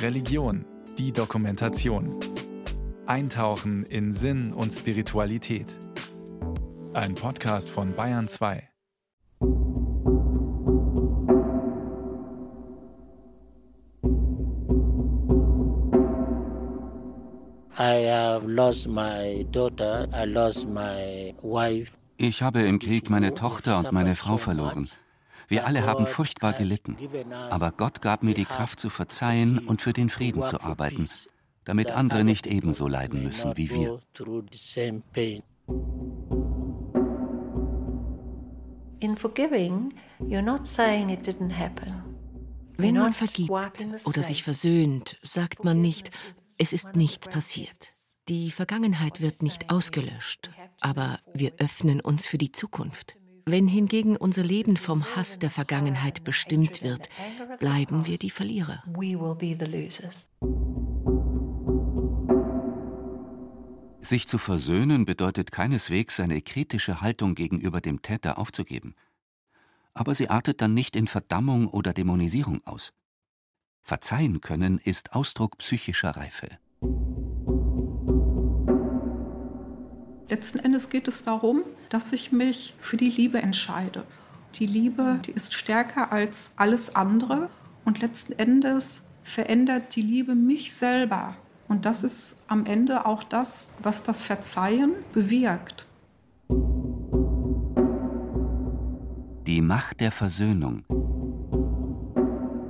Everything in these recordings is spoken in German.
Religion, die Dokumentation. Eintauchen in Sinn und Spiritualität. Ein Podcast von Bayern 2. Ich habe im Krieg meine Tochter und meine Frau verloren. Wir alle haben furchtbar gelitten. Aber Gott gab mir die Kraft zu verzeihen und für den Frieden zu arbeiten, damit andere nicht ebenso leiden müssen wie wir. Wenn man vergibt oder sich versöhnt, sagt man nicht, es ist nichts passiert. Die Vergangenheit wird nicht ausgelöscht, aber wir öffnen uns für die Zukunft. Wenn hingegen unser Leben vom Hass der Vergangenheit bestimmt wird, bleiben wir die Verlierer. Sich zu versöhnen bedeutet keineswegs eine kritische Haltung gegenüber dem Täter aufzugeben. Aber sie artet dann nicht in Verdammung oder Dämonisierung aus. Verzeihen können ist Ausdruck psychischer Reife. Letzten Endes geht es darum, dass ich mich für die Liebe entscheide. Die Liebe, die ist stärker als alles andere und letzten Endes verändert die Liebe mich selber. Und das ist am Ende auch das, was das Verzeihen bewirkt. Die Macht der Versöhnung.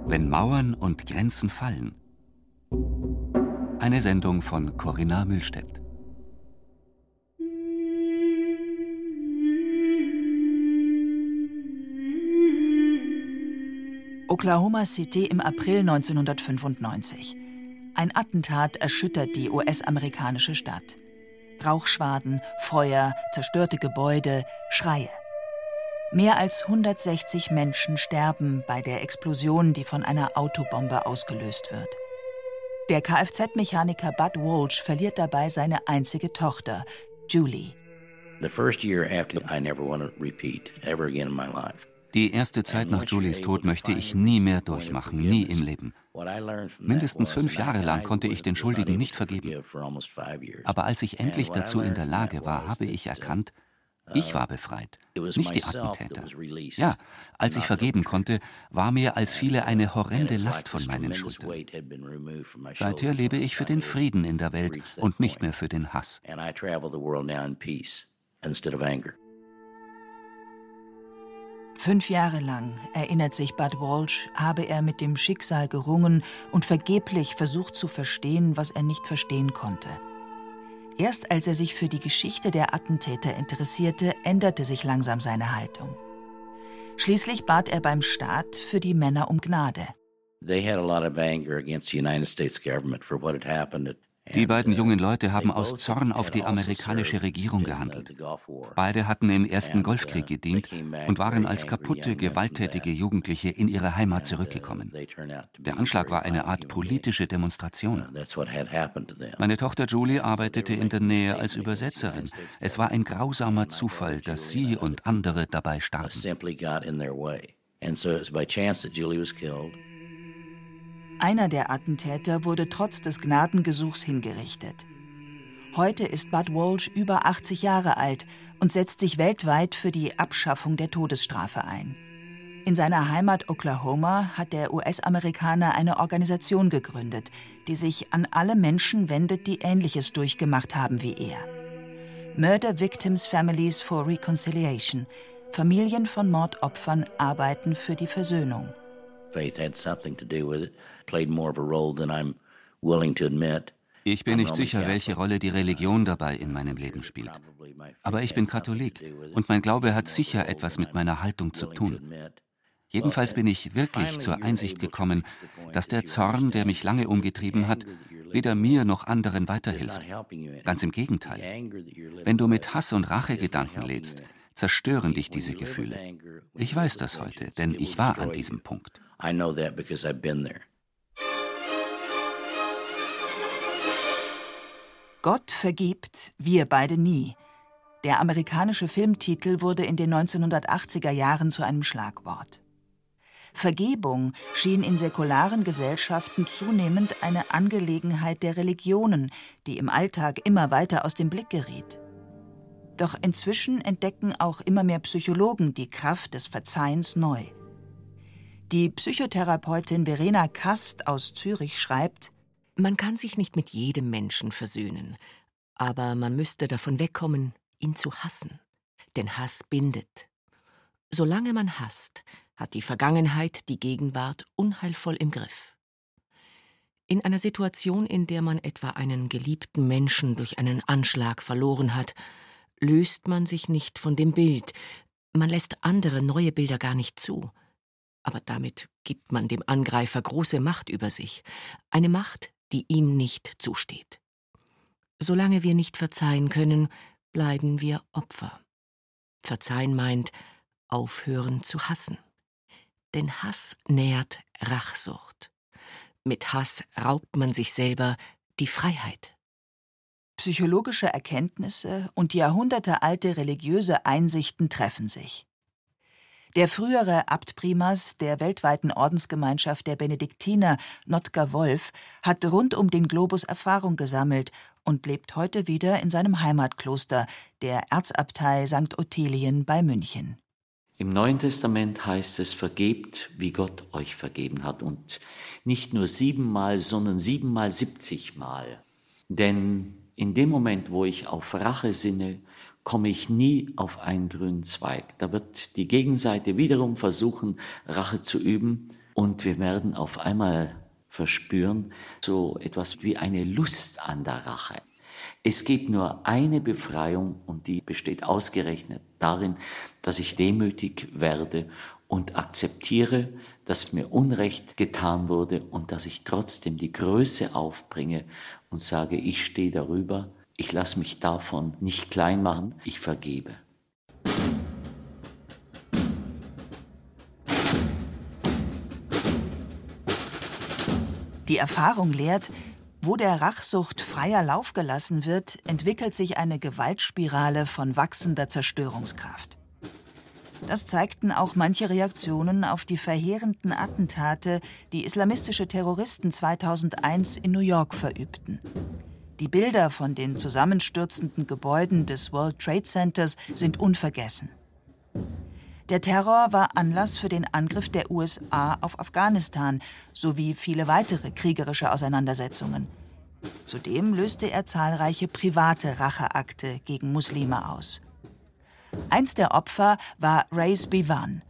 Wenn Mauern und Grenzen fallen. Eine Sendung von Corinna Mühlstedt. Oklahoma City im April 1995. Ein Attentat erschüttert die US-amerikanische Stadt. Rauchschwaden, Feuer, zerstörte Gebäude, Schreie. Mehr als 160 Menschen sterben bei der Explosion, die von einer Autobombe ausgelöst wird. Der Kfz-Mechaniker Bud Walsh verliert dabei seine einzige Tochter, Julie. The first year after I never want to repeat ever again in my life. Die erste Zeit nach Julies Tod möchte ich nie mehr durchmachen, nie im Leben. Mindestens fünf Jahre lang konnte ich den Schuldigen nicht vergeben. Aber als ich endlich dazu in der Lage war, habe ich erkannt, ich war befreit, nicht die Attentäter. Ja, als ich vergeben konnte, war mir als viele eine horrende Last von meinen Schultern. Seither lebe ich für den Frieden in der Welt und nicht mehr für den Hass. Fünf Jahre lang, erinnert sich Bud Walsh, habe er mit dem Schicksal gerungen und vergeblich versucht zu verstehen, was er nicht verstehen konnte. Erst als er sich für die Geschichte der Attentäter interessierte, änderte sich langsam seine Haltung. Schließlich bat er beim Staat für die Männer um Gnade. They had a lot of anger against the United States government for what had happened die beiden jungen Leute haben aus Zorn auf die amerikanische Regierung gehandelt. Beide hatten im ersten Golfkrieg gedient und waren als kaputte, gewalttätige Jugendliche in ihre Heimat zurückgekommen. Der Anschlag war eine Art politische Demonstration. Meine Tochter Julie arbeitete in der Nähe als Übersetzerin. Es war ein grausamer Zufall, dass sie und andere dabei starben. Einer der Attentäter wurde trotz des Gnadengesuchs hingerichtet. Heute ist Bud Walsh über 80 Jahre alt und setzt sich weltweit für die Abschaffung der Todesstrafe ein. In seiner Heimat Oklahoma hat der US-Amerikaner eine Organisation gegründet, die sich an alle Menschen wendet, die Ähnliches durchgemacht haben wie er. Murder Victims Families for Reconciliation. Familien von Mordopfern arbeiten für die Versöhnung. Faith had something to do with it Ich bin nicht sicher, welche Rolle die Religion dabei in meinem Leben spielt. Aber ich bin Katholik und mein Glaube hat sicher etwas mit meiner Haltung zu tun. Jedenfalls bin ich wirklich zur Einsicht gekommen, dass der Zorn, der mich lange umgetrieben hat, weder mir noch anderen weiterhilft. Ganz im Gegenteil. Wenn du mit Hass und Rachegedanken lebst, zerstören dich diese Gefühle. Ich weiß das heute, denn ich war an diesem Punkt. I know that because I've been there. Gott vergibt, wir beide nie. Der amerikanische Filmtitel wurde in den 1980er Jahren zu einem Schlagwort. Vergebung schien in säkularen Gesellschaften zunehmend eine Angelegenheit der Religionen, die im Alltag immer weiter aus dem Blick geriet. Doch inzwischen entdecken auch immer mehr Psychologen die Kraft des Verzeihens neu. Die Psychotherapeutin Verena Kast aus Zürich schreibt: Man kann sich nicht mit jedem Menschen versöhnen, aber man müsste davon wegkommen, ihn zu hassen. Denn Hass bindet. Solange man hasst, hat die Vergangenheit die Gegenwart unheilvoll im Griff. In einer Situation, in der man etwa einen geliebten Menschen durch einen Anschlag verloren hat, löst man sich nicht von dem Bild, man lässt andere neue Bilder gar nicht zu. Aber damit gibt man dem Angreifer große Macht über sich, eine Macht, die ihm nicht zusteht. Solange wir nicht verzeihen können, bleiben wir Opfer. Verzeihen meint, aufhören zu hassen. Denn Hass nährt Rachsucht. Mit Hass raubt man sich selber die Freiheit. Psychologische Erkenntnisse und jahrhundertealte religiöse Einsichten treffen sich. Der frühere Abtprimas der weltweiten Ordensgemeinschaft der Benediktiner, Notker Wolf, hat rund um den Globus Erfahrung gesammelt und lebt heute wieder in seinem Heimatkloster, der Erzabtei St. Ottilien bei München. Im Neuen Testament heißt es, vergebt, wie Gott euch vergeben hat. Und nicht nur siebenmal, sondern siebenmal siebzigmal. Denn in dem Moment, wo ich auf Rache sinne, komme ich nie auf einen grünen Zweig. Da wird die Gegenseite wiederum versuchen, Rache zu üben. Und wir werden auf einmal verspüren, so etwas wie eine Lust an der Rache. Es gibt nur eine Befreiung und die besteht ausgerechnet darin, dass ich demütig werde und akzeptiere, dass mir Unrecht getan wurde und dass ich trotzdem die Größe aufbringe und sage, ich stehe darüber, ich lasse mich davon nicht klein machen, ich vergebe. Die Erfahrung lehrt, wo der Rachsucht freier Lauf gelassen wird, entwickelt sich eine Gewaltspirale von wachsender Zerstörungskraft. Das zeigten auch manche Reaktionen auf die verheerenden Attentate, die islamistische Terroristen 2001 in New York verübten. Die Bilder von den zusammenstürzenden Gebäuden des World Trade Centers sind unvergessen. Der Terror war Anlass für den Angriff der USA auf Afghanistan sowie viele weitere kriegerische Auseinandersetzungen. Zudem löste er zahlreiche private Racheakte gegen Muslime aus. Eins der Opfer war Reis Bivan.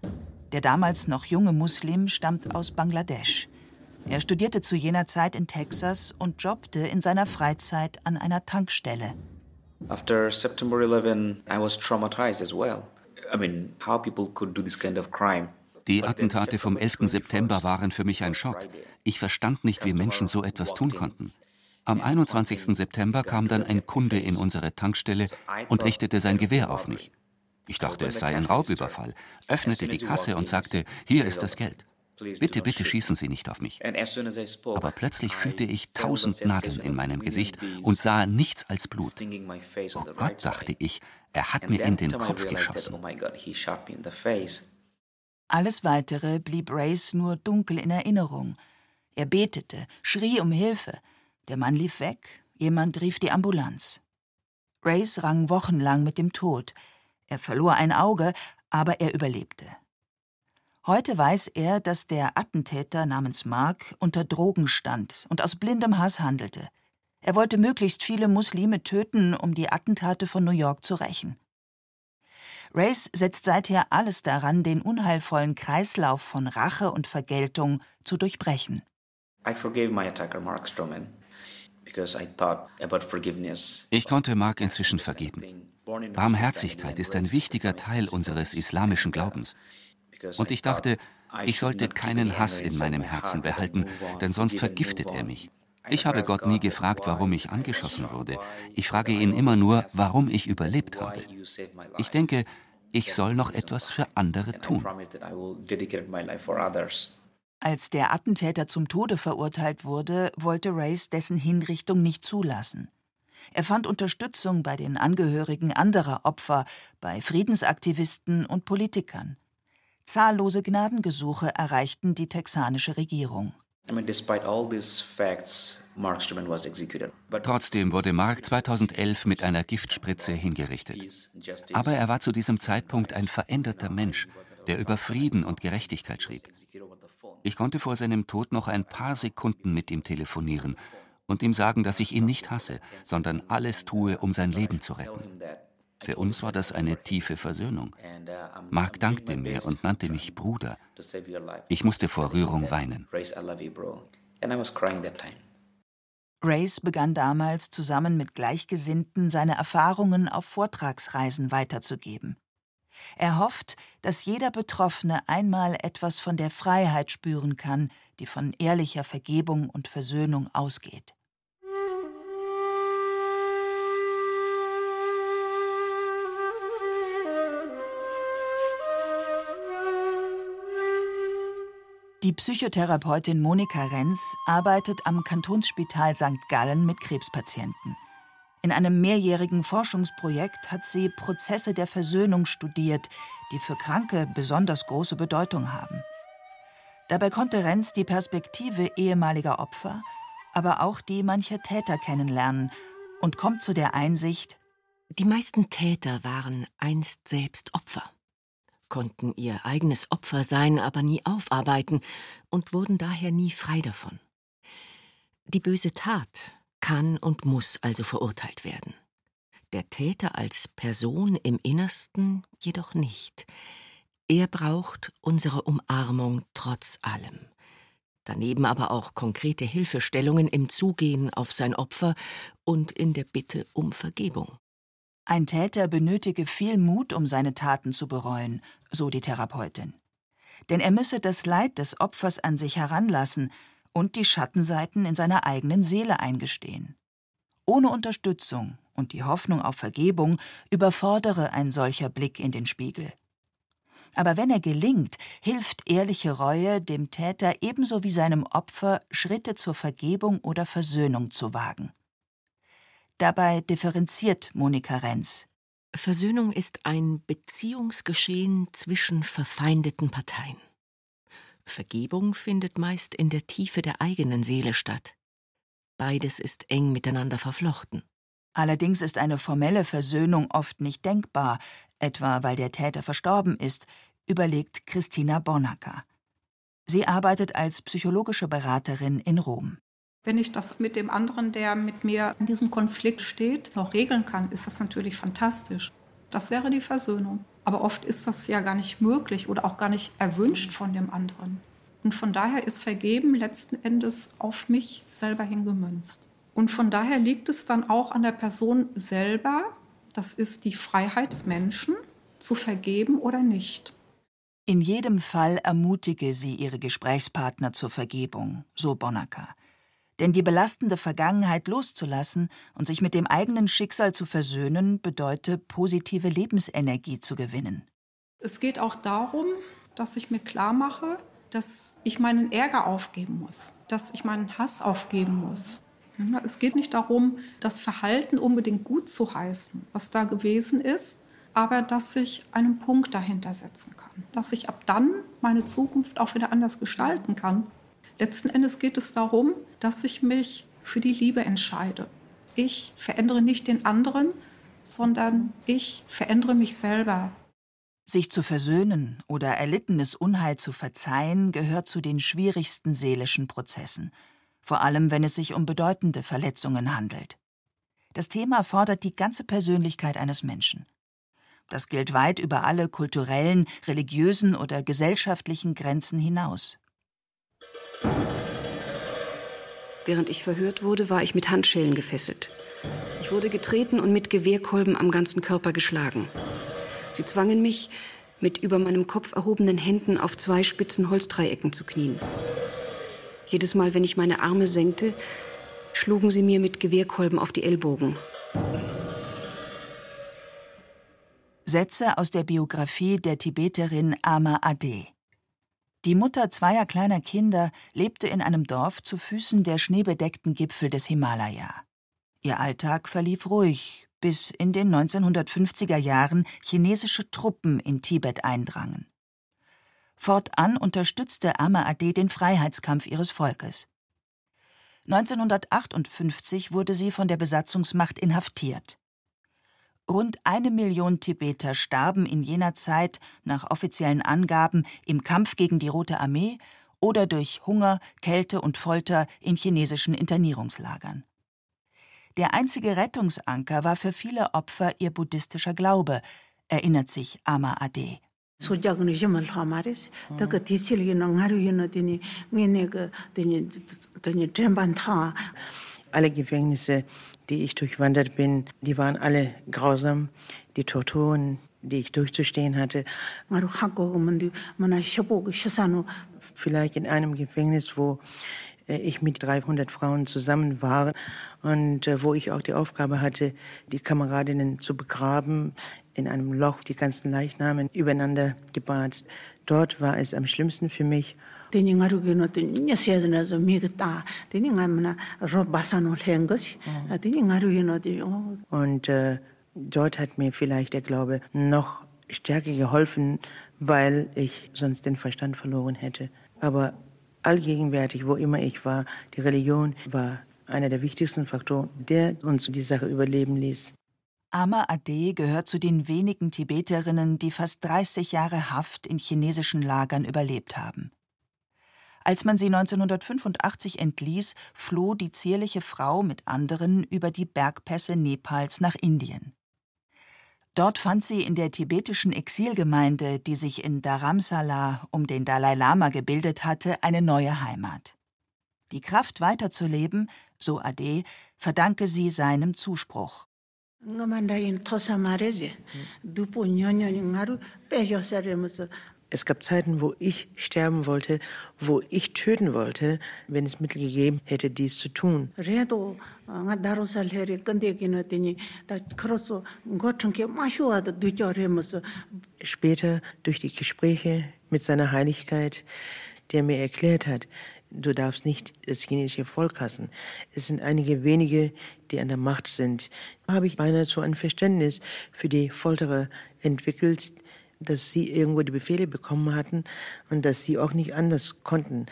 Der damals noch junge Muslim stammt aus Bangladesch. Er studierte zu jener Zeit in Texas und jobbte in seiner Freizeit an einer Tankstelle. After September 11, I was traumatized as well. Die Attentate vom 11. September waren für mich ein Schock. Ich verstand nicht, wie Menschen so etwas tun konnten. Am 21. September kam dann ein Kunde in unsere Tankstelle und richtete sein Gewehr auf mich. Ich dachte, es sei ein Raubüberfall, öffnete die Kasse und sagte, hier ist das Geld. Bitte, bitte schießen Sie nicht auf mich. Aber plötzlich fühlte ich tausend Nadeln in meinem Gesicht und sah nichts als Blut. Oh Gott, dachte ich, er hat mir in den Kopf geschossen. Oh Alles Weitere blieb Race nur dunkel in Erinnerung. Er betete, schrie um Hilfe. Der Mann lief weg, jemand rief die Ambulanz. Race rang wochenlang mit dem Tod. Er verlor ein Auge, aber er überlebte. Heute weiß er, dass der Attentäter namens Mark unter Drogen stand und aus blindem Hass handelte. Er wollte möglichst viele Muslime töten, um die Attentate von New York zu rächen. Race setzt seither alles daran, den unheilvollen Kreislauf von Rache und Vergeltung zu durchbrechen. Ich konnte Mark inzwischen vergeben. Barmherzigkeit ist ein wichtiger Teil unseres islamischen Glaubens. Und ich dachte, ich sollte keinen Hass in meinem Herzen behalten, denn sonst vergiftet er mich. Ich habe Gott nie gefragt, warum ich angeschossen wurde. Ich frage ihn immer nur, warum ich überlebt habe. Ich denke, ich soll noch etwas für andere tun. Als der Attentäter zum Tode verurteilt wurde, wollte Race dessen Hinrichtung nicht zulassen. Er fand Unterstützung bei den Angehörigen anderer Opfer, bei Friedensaktivisten und Politikern. Zahllose Gnadengesuche erreichten die texanische Regierung. Trotzdem wurde Mark 2011 mit einer Giftspritze hingerichtet. Aber er war zu diesem Zeitpunkt ein veränderter Mensch, der über Frieden und Gerechtigkeit schrieb. Ich konnte vor seinem Tod noch ein paar Sekunden mit ihm telefonieren und ihm sagen, dass ich ihn nicht hasse, sondern alles tue, um sein Leben zu retten. Für uns war das eine tiefe Versöhnung. Mark dankte mir und nannte mich Bruder. Ich musste vor Rührung weinen. Race begann damals zusammen mit Gleichgesinnten seine Erfahrungen auf Vortragsreisen weiterzugeben. Er hofft, dass jeder Betroffene einmal etwas von der Freiheit spüren kann, die von ehrlicher Vergebung und Versöhnung ausgeht. Die Psychotherapeutin Monika Renz arbeitet am Kantonsspital St. Gallen mit Krebspatienten. In einem mehrjährigen Forschungsprojekt hat sie Prozesse der Versöhnung studiert, die für Kranke besonders große Bedeutung haben. Dabei konnte Renz die Perspektive ehemaliger Opfer, aber auch die mancher Täter kennenlernen und kommt zu der Einsicht, die meisten Täter waren einst selbst Opfer konnten ihr eigenes Opfer sein, aber nie aufarbeiten und wurden daher nie frei davon. Die böse Tat kann und muss also verurteilt werden. Der Täter als Person im Innersten jedoch nicht. Er braucht unsere Umarmung trotz allem. Daneben aber auch konkrete Hilfestellungen im Zugehen auf sein Opfer und in der Bitte um Vergebung. Ein Täter benötige viel Mut, um seine Taten zu bereuen, so die Therapeutin. Denn er müsse das Leid des Opfers an sich heranlassen und die Schattenseiten in seiner eigenen Seele eingestehen. Ohne Unterstützung und die Hoffnung auf Vergebung überfordere ein solcher Blick in den Spiegel. Aber wenn er gelingt, hilft ehrliche Reue dem Täter ebenso wie seinem Opfer, Schritte zur Vergebung oder Versöhnung zu wagen. Dabei differenziert Monika Renz. Versöhnung ist ein Beziehungsgeschehen zwischen verfeindeten Parteien. Vergebung findet meist in der Tiefe der eigenen Seele statt. Beides ist eng miteinander verflochten. Allerdings ist eine formelle Versöhnung oft nicht denkbar, etwa weil der Täter verstorben ist, überlegt Christina Bonacker. Sie arbeitet als psychologische Beraterin in Rom. Wenn ich das mit dem anderen, der mit mir in diesem Konflikt steht, noch regeln kann, ist das natürlich fantastisch. Das wäre die Versöhnung. Aber oft ist das ja gar nicht möglich oder auch gar nicht erwünscht von dem anderen. Und von daher ist Vergeben letzten Endes auf mich selber hingemünzt. Und von daher liegt es dann auch an der Person selber, das ist die Freiheit des Menschen, zu vergeben oder nicht. In jedem Fall ermutige sie ihre Gesprächspartner zur Vergebung, so Bonacker. Denn die belastende Vergangenheit loszulassen und sich mit dem eigenen Schicksal zu versöhnen, bedeutet positive Lebensenergie zu gewinnen. Es geht auch darum, dass ich mir klar mache, dass ich meinen Ärger aufgeben muss, dass ich meinen Hass aufgeben muss. Es geht nicht darum, das Verhalten unbedingt gut zu heißen, was da gewesen ist, aber dass ich einen Punkt dahinter setzen kann, dass ich ab dann meine Zukunft auch wieder anders gestalten kann Letzten Endes geht es darum, dass ich mich für die Liebe entscheide. Ich verändere nicht den anderen, sondern ich verändere mich selber. Sich zu versöhnen oder erlittenes Unheil zu verzeihen, gehört zu den schwierigsten seelischen Prozessen, vor allem wenn es sich um bedeutende Verletzungen handelt. Das Thema fordert die ganze Persönlichkeit eines Menschen. Das gilt weit über alle kulturellen, religiösen oder gesellschaftlichen Grenzen hinaus. Während ich verhört wurde, war ich mit Handschellen gefesselt. Ich wurde getreten und mit Gewehrkolben am ganzen Körper geschlagen. Sie zwangen mich, mit über meinem Kopf erhobenen Händen auf zwei spitzen Holzdreiecken zu knien. Jedes Mal, wenn ich meine Arme senkte, schlugen sie mir mit Gewehrkolben auf die Ellbogen. Sätze aus der Biografie der Tibeterin Ama Ade. Die Mutter zweier kleiner Kinder lebte in einem Dorf zu Füßen der schneebedeckten Gipfel des Himalaya. Ihr Alltag verlief ruhig, bis in den 1950er Jahren chinesische Truppen in Tibet eindrangen. Fortan unterstützte Ama Ade den Freiheitskampf ihres Volkes. 1958 wurde sie von der Besatzungsmacht inhaftiert. Rund eine Million Tibeter starben in jener Zeit nach offiziellen Angaben im Kampf gegen die Rote Armee oder durch Hunger, Kälte und Folter in chinesischen Internierungslagern. Der einzige Rettungsanker war für viele Opfer ihr buddhistischer Glaube, erinnert sich Ama Ade. Alle Gefängnisse, die ich durchwandert bin, die waren alle grausam. Die Torturen, die ich durchzustehen hatte. Vielleicht in einem Gefängnis, wo äh, ich mit 300 Frauen zusammen war und äh, wo ich auch die Aufgabe hatte, die Kameradinnen zu begraben, in einem Loch die ganzen Leichname übereinander gebahrt. Dort war es am schlimmsten für mich. Und äh, dort hat mir vielleicht der Glaube noch stärker geholfen, weil ich sonst den Verstand verloren hätte. Aber allgegenwärtig, wo immer ich war, die Religion war einer der wichtigsten Faktoren, der uns die Sache überleben ließ. Ama Ade gehört zu den wenigen Tibeterinnen, die fast 30 Jahre Haft in chinesischen Lagern überlebt haben. Als man sie 1985 entließ, floh die zierliche Frau mit anderen über die Bergpässe Nepals nach Indien. Dort fand sie in der tibetischen Exilgemeinde, die sich in Dharamsala um den Dalai Lama gebildet hatte, eine neue Heimat. Die Kraft weiterzuleben, so Ade, verdanke sie seinem Zuspruch. Es gab Zeiten, wo ich sterben wollte, wo ich töten wollte, wenn es Mittel gegeben hätte, dies zu tun. Später durch die Gespräche mit seiner Heiligkeit, der mir erklärt hat, du darfst nicht das chinesische Volk hassen. Es sind einige wenige, die an der Macht sind. Da habe ich beinahe so ein Verständnis für die Folterer entwickelt, dass sie irgendwo die Befehle bekommen hatten und dass sie auch nicht anders konnten.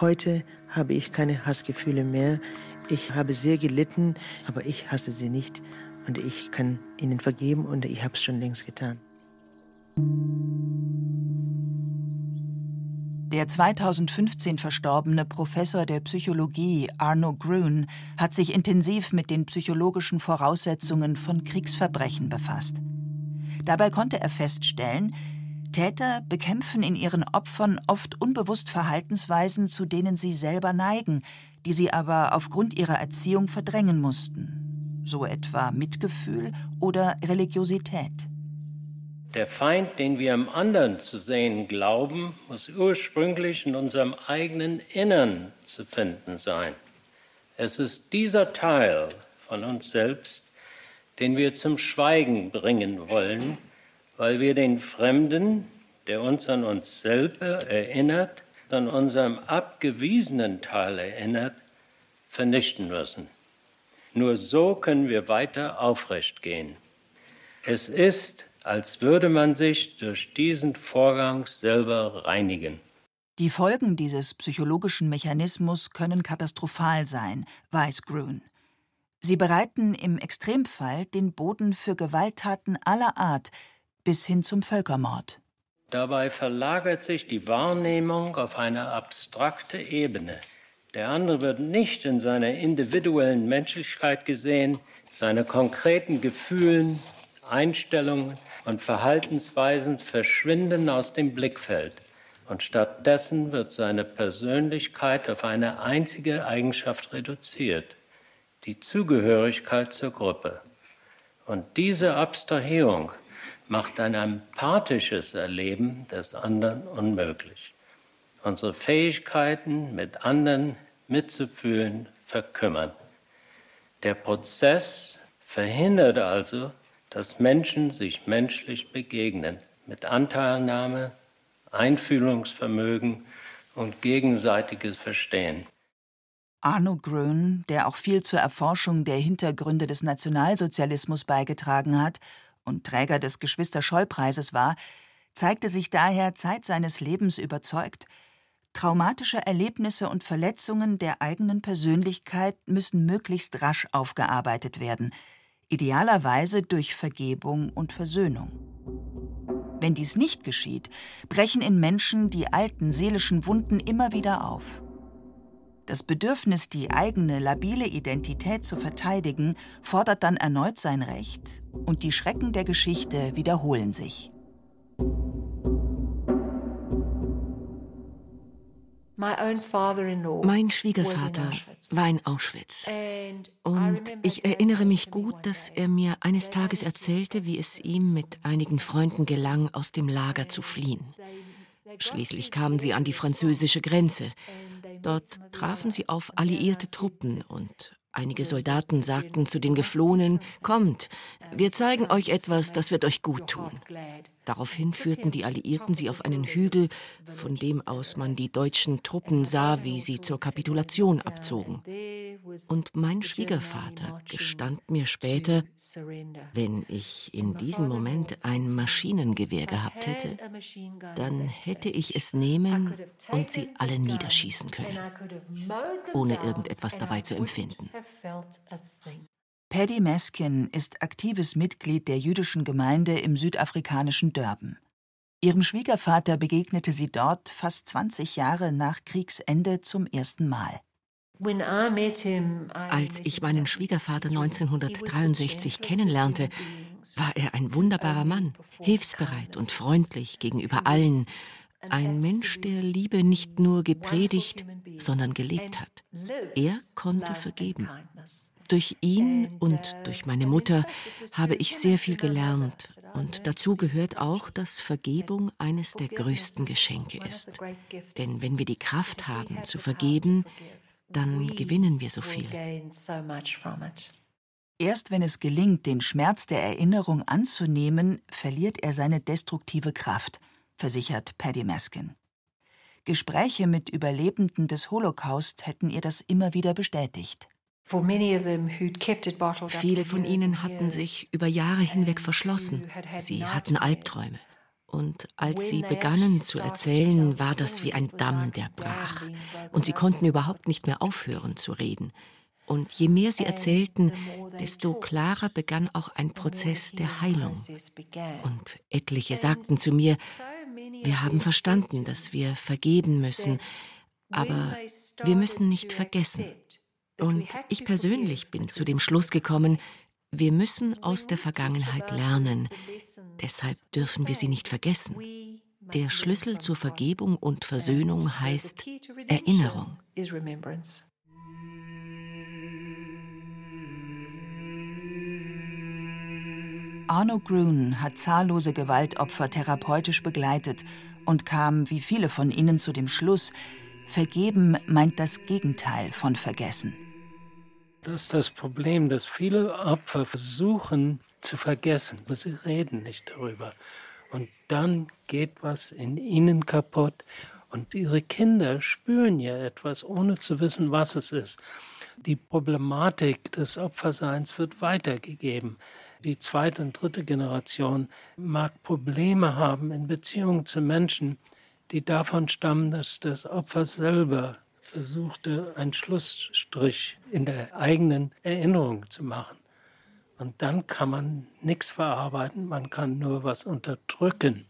Heute habe ich keine Hassgefühle mehr. Ich habe sehr gelitten, aber ich hasse sie nicht und ich kann ihnen vergeben und ich habe es schon längst getan. Der 2015 verstorbene Professor der Psychologie Arno Grün hat sich intensiv mit den psychologischen Voraussetzungen von Kriegsverbrechen befasst. Dabei konnte er feststellen, Täter bekämpfen in ihren Opfern oft unbewusst Verhaltensweisen, zu denen sie selber neigen, die sie aber aufgrund ihrer Erziehung verdrängen mussten so etwa Mitgefühl oder Religiosität. Der Feind, den wir im anderen zu sehen glauben, muss ursprünglich in unserem eigenen Innern zu finden sein. Es ist dieser Teil von uns selbst, den wir zum Schweigen bringen wollen, weil wir den Fremden, der uns an uns selber erinnert, an unserem abgewiesenen Teil erinnert, vernichten müssen. Nur so können wir weiter aufrecht gehen. Es ist, als würde man sich durch diesen Vorgang selber reinigen. Die Folgen dieses psychologischen Mechanismus können katastrophal sein, weiß Grün. Sie bereiten im Extremfall den Boden für Gewalttaten aller Art bis hin zum Völkermord. Dabei verlagert sich die Wahrnehmung auf eine abstrakte Ebene. Der andere wird nicht in seiner individuellen Menschlichkeit gesehen, seine konkreten Gefühlen, Einstellungen und Verhaltensweisen verschwinden aus dem Blickfeld. Und stattdessen wird seine Persönlichkeit auf eine einzige Eigenschaft reduziert, die Zugehörigkeit zur Gruppe. Und diese Abstrahierung macht ein empathisches Erleben des anderen unmöglich. Unsere Fähigkeiten, mit anderen mitzufühlen, verkümmern. Der Prozess verhindert also, dass Menschen sich menschlich begegnen, mit Anteilnahme, Einfühlungsvermögen und gegenseitiges Verstehen. Arno Grön, der auch viel zur Erforschung der Hintergründe des Nationalsozialismus beigetragen hat und Träger des Geschwister-Scholl-Preises war, zeigte sich daher Zeit seines Lebens überzeugt, traumatische Erlebnisse und Verletzungen der eigenen Persönlichkeit müssen möglichst rasch aufgearbeitet werden, idealerweise durch Vergebung und Versöhnung. Wenn dies nicht geschieht, brechen in Menschen die alten seelischen Wunden immer wieder auf. Das Bedürfnis, die eigene labile Identität zu verteidigen, fordert dann erneut sein Recht, und die Schrecken der Geschichte wiederholen sich. Mein Schwiegervater war in Auschwitz. Und ich erinnere mich gut, dass er mir eines Tages erzählte, wie es ihm mit einigen Freunden gelang, aus dem Lager zu fliehen. Schließlich kamen sie an die französische Grenze. Dort trafen sie auf alliierte Truppen und einige Soldaten sagten zu den Geflohenen, Kommt, wir zeigen euch etwas, das wird euch gut tun. Daraufhin führten die Alliierten sie auf einen Hügel, von dem aus man die deutschen Truppen sah, wie sie zur Kapitulation abzogen. Und mein Schwiegervater gestand mir später, wenn ich in diesem Moment ein Maschinengewehr gehabt hätte, dann hätte ich es nehmen und sie alle niederschießen können, ohne irgendetwas dabei zu empfinden. Paddy Meskin ist aktives Mitglied der jüdischen Gemeinde im südafrikanischen Durban. Ihrem Schwiegervater begegnete sie dort fast 20 Jahre nach Kriegsende zum ersten Mal. Als ich meinen Schwiegervater 1963 kennenlernte, war er ein wunderbarer Mann, hilfsbereit und freundlich gegenüber allen, ein Mensch, der Liebe nicht nur gepredigt, sondern gelebt hat. Er konnte vergeben. Durch ihn und durch meine Mutter habe ich sehr viel gelernt. Und dazu gehört auch, dass Vergebung eines der größten Geschenke ist. Denn wenn wir die Kraft haben zu vergeben, dann gewinnen wir so viel. Erst wenn es gelingt, den Schmerz der Erinnerung anzunehmen, verliert er seine destruktive Kraft, versichert Paddy Maskin. Gespräche mit Überlebenden des Holocaust hätten ihr das immer wieder bestätigt. Viele von ihnen hatten sich über Jahre hinweg verschlossen. Sie hatten Albträume. Und als sie begannen zu erzählen, war das wie ein Damm, der brach. Und sie konnten überhaupt nicht mehr aufhören zu reden. Und je mehr sie erzählten, desto klarer begann auch ein Prozess der Heilung. Und etliche sagten zu mir, wir haben verstanden, dass wir vergeben müssen, aber wir müssen nicht vergessen. Und ich persönlich bin zu dem Schluss gekommen, wir müssen aus der Vergangenheit lernen. Deshalb dürfen wir sie nicht vergessen. Der Schlüssel zur Vergebung und Versöhnung heißt Erinnerung. Arno Grun hat zahllose Gewaltopfer therapeutisch begleitet und kam, wie viele von ihnen, zu dem Schluss, Vergeben meint das Gegenteil von Vergessen. Das ist das Problem, dass viele Opfer versuchen zu vergessen, aber sie reden nicht darüber. Und dann geht was in ihnen kaputt und ihre Kinder spüren ja etwas, ohne zu wissen, was es ist. Die Problematik des Opferseins wird weitergegeben. Die zweite und dritte Generation mag Probleme haben in Beziehungen zu Menschen, die davon stammen, dass das Opfer selber versuchte, einen Schlussstrich in der eigenen Erinnerung zu machen. Und dann kann man nichts verarbeiten, man kann nur was unterdrücken.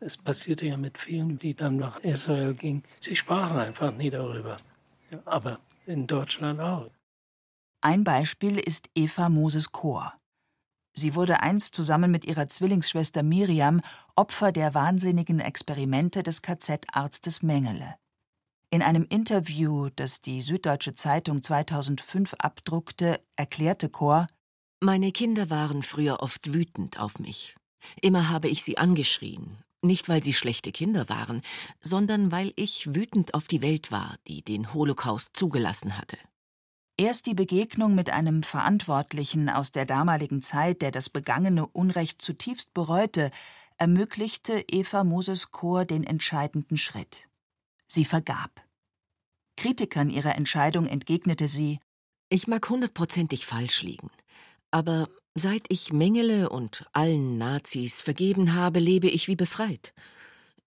Es passierte ja mit vielen, die dann nach Israel gingen. Sie sprachen einfach nie darüber. Ja, aber in Deutschland auch. Ein Beispiel ist Eva Moses Chor. Sie wurde einst zusammen mit ihrer Zwillingsschwester Miriam Opfer der wahnsinnigen Experimente des KZ-Arztes Mengele. In einem Interview, das die Süddeutsche Zeitung 2005 abdruckte, erklärte Chor: Meine Kinder waren früher oft wütend auf mich. Immer habe ich sie angeschrien. Nicht, weil sie schlechte Kinder waren, sondern weil ich wütend auf die Welt war, die den Holocaust zugelassen hatte. Erst die Begegnung mit einem Verantwortlichen aus der damaligen Zeit, der das begangene Unrecht zutiefst bereute, ermöglichte Eva Moses Chor den entscheidenden Schritt. Sie vergab. Kritikern ihrer Entscheidung entgegnete sie Ich mag hundertprozentig falsch liegen, aber seit ich Mengele und allen Nazis vergeben habe, lebe ich wie befreit.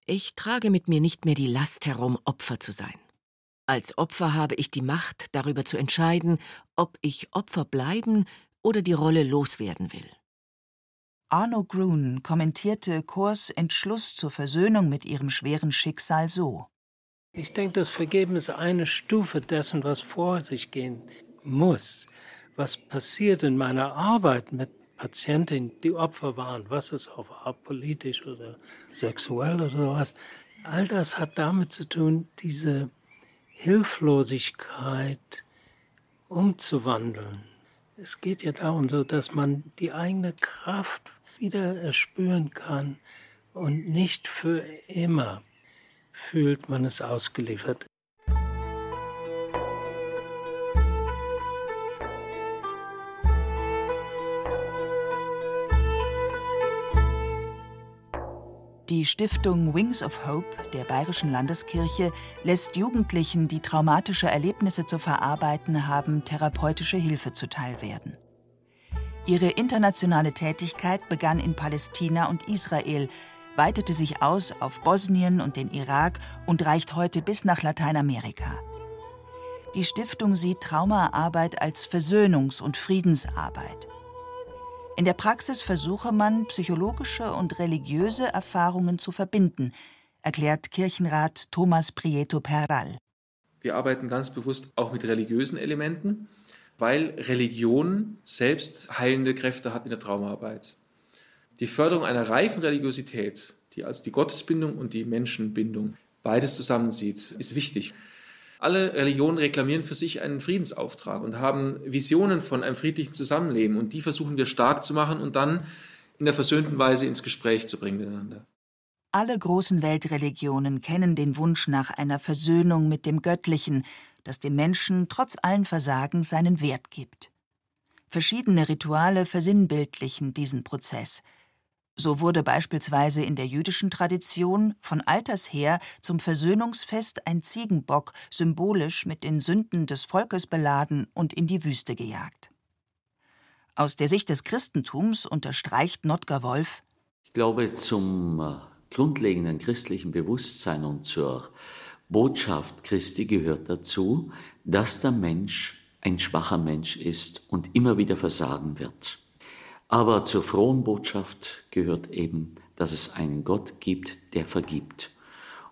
Ich trage mit mir nicht mehr die Last herum, Opfer zu sein. Als Opfer habe ich die Macht, darüber zu entscheiden, ob ich Opfer bleiben oder die Rolle loswerden will. Arno Grun kommentierte Kors Entschluss zur Versöhnung mit ihrem schweren Schicksal so. Ich denke, das Vergeben ist eine Stufe dessen, was vor sich gehen muss. Was passiert in meiner Arbeit mit Patientinnen, die Opfer waren, was es auch war, politisch oder sexuell oder sowas. All das hat damit zu tun, diese Hilflosigkeit umzuwandeln. Es geht ja darum, so dass man die eigene Kraft wieder erspüren kann und nicht für immer fühlt man es ausgeliefert. Die Stiftung Wings of Hope der Bayerischen Landeskirche lässt Jugendlichen, die traumatische Erlebnisse zu verarbeiten haben, therapeutische Hilfe zuteil werden. Ihre internationale Tätigkeit begann in Palästina und Israel, weitete sich aus auf Bosnien und den Irak und reicht heute bis nach Lateinamerika. Die Stiftung sieht Traumaarbeit als Versöhnungs- und Friedensarbeit. In der Praxis versuche man, psychologische und religiöse Erfahrungen zu verbinden, erklärt Kirchenrat Thomas Prieto Perral. Wir arbeiten ganz bewusst auch mit religiösen Elementen, weil Religion selbst heilende Kräfte hat in der Traumaarbeit. Die Förderung einer reifen Religiosität, die also die Gottesbindung und die Menschenbindung beides zusammensieht, ist wichtig. Alle Religionen reklamieren für sich einen Friedensauftrag und haben Visionen von einem friedlichen Zusammenleben. Und die versuchen wir stark zu machen und dann in der versöhnten Weise ins Gespräch zu bringen miteinander. Alle großen Weltreligionen kennen den Wunsch nach einer Versöhnung mit dem Göttlichen, das dem Menschen trotz allen Versagens seinen Wert gibt. Verschiedene Rituale versinnbildlichen diesen Prozess – so wurde beispielsweise in der jüdischen Tradition von alters her zum Versöhnungsfest ein Ziegenbock symbolisch mit den Sünden des Volkes beladen und in die Wüste gejagt. Aus der Sicht des Christentums unterstreicht Notker Wolf Ich glaube, zum äh, grundlegenden christlichen Bewusstsein und zur Botschaft Christi gehört dazu, dass der Mensch ein schwacher Mensch ist und immer wieder versagen wird. Aber zur frohen Botschaft gehört eben, dass es einen Gott gibt, der vergibt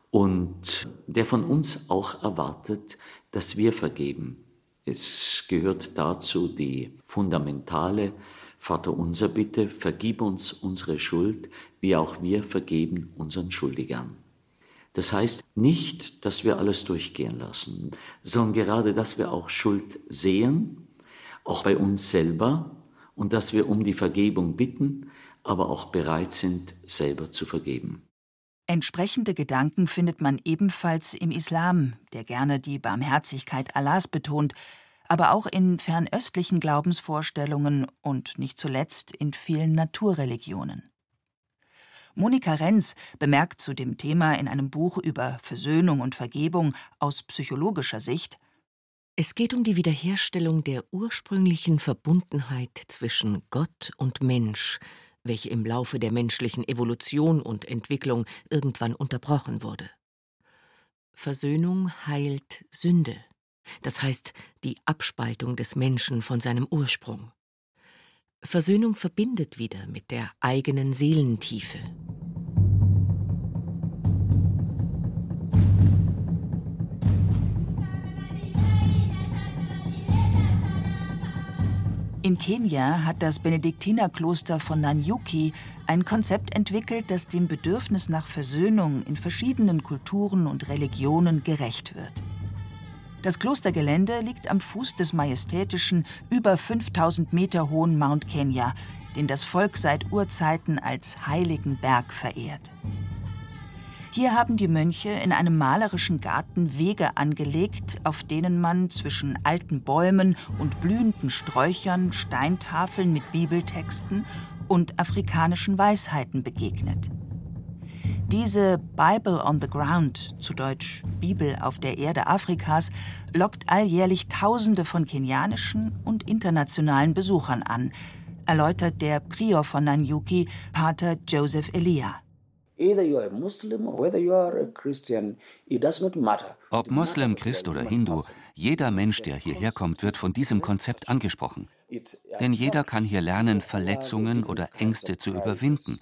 und der von uns auch erwartet, dass wir vergeben. Es gehört dazu die fundamentale Vaterunser Bitte, vergib uns unsere Schuld, wie auch wir vergeben unseren Schuldigern. Das heißt nicht, dass wir alles durchgehen lassen, sondern gerade, dass wir auch Schuld sehen, auch bei uns selber, und dass wir um die Vergebung bitten, aber auch bereit sind, selber zu vergeben. Entsprechende Gedanken findet man ebenfalls im Islam, der gerne die Barmherzigkeit Allahs betont, aber auch in fernöstlichen Glaubensvorstellungen und nicht zuletzt in vielen Naturreligionen. Monika Renz bemerkt zu dem Thema in einem Buch über Versöhnung und Vergebung aus psychologischer Sicht es geht um die Wiederherstellung der ursprünglichen Verbundenheit zwischen Gott und Mensch, welche im Laufe der menschlichen Evolution und Entwicklung irgendwann unterbrochen wurde. Versöhnung heilt Sünde, das heißt die Abspaltung des Menschen von seinem Ursprung. Versöhnung verbindet wieder mit der eigenen Seelentiefe. In Kenia hat das Benediktinerkloster von Nanyuki ein Konzept entwickelt, das dem Bedürfnis nach Versöhnung in verschiedenen Kulturen und Religionen gerecht wird. Das Klostergelände liegt am Fuß des majestätischen, über 5000 Meter hohen Mount Kenya, den das Volk seit Urzeiten als heiligen Berg verehrt. Hier haben die Mönche in einem malerischen Garten Wege angelegt, auf denen man zwischen alten Bäumen und blühenden Sträuchern Steintafeln mit Bibeltexten und afrikanischen Weisheiten begegnet. Diese Bible on the Ground, zu Deutsch Bibel auf der Erde Afrikas, lockt alljährlich Tausende von kenianischen und internationalen Besuchern an, erläutert der Prior von Nanyuki, Pater Joseph Elia. Ob Moslem, Christ oder Hindu, jeder Mensch, der hierher kommt, wird von diesem Konzept angesprochen. Denn jeder kann hier lernen, Verletzungen oder Ängste zu überwinden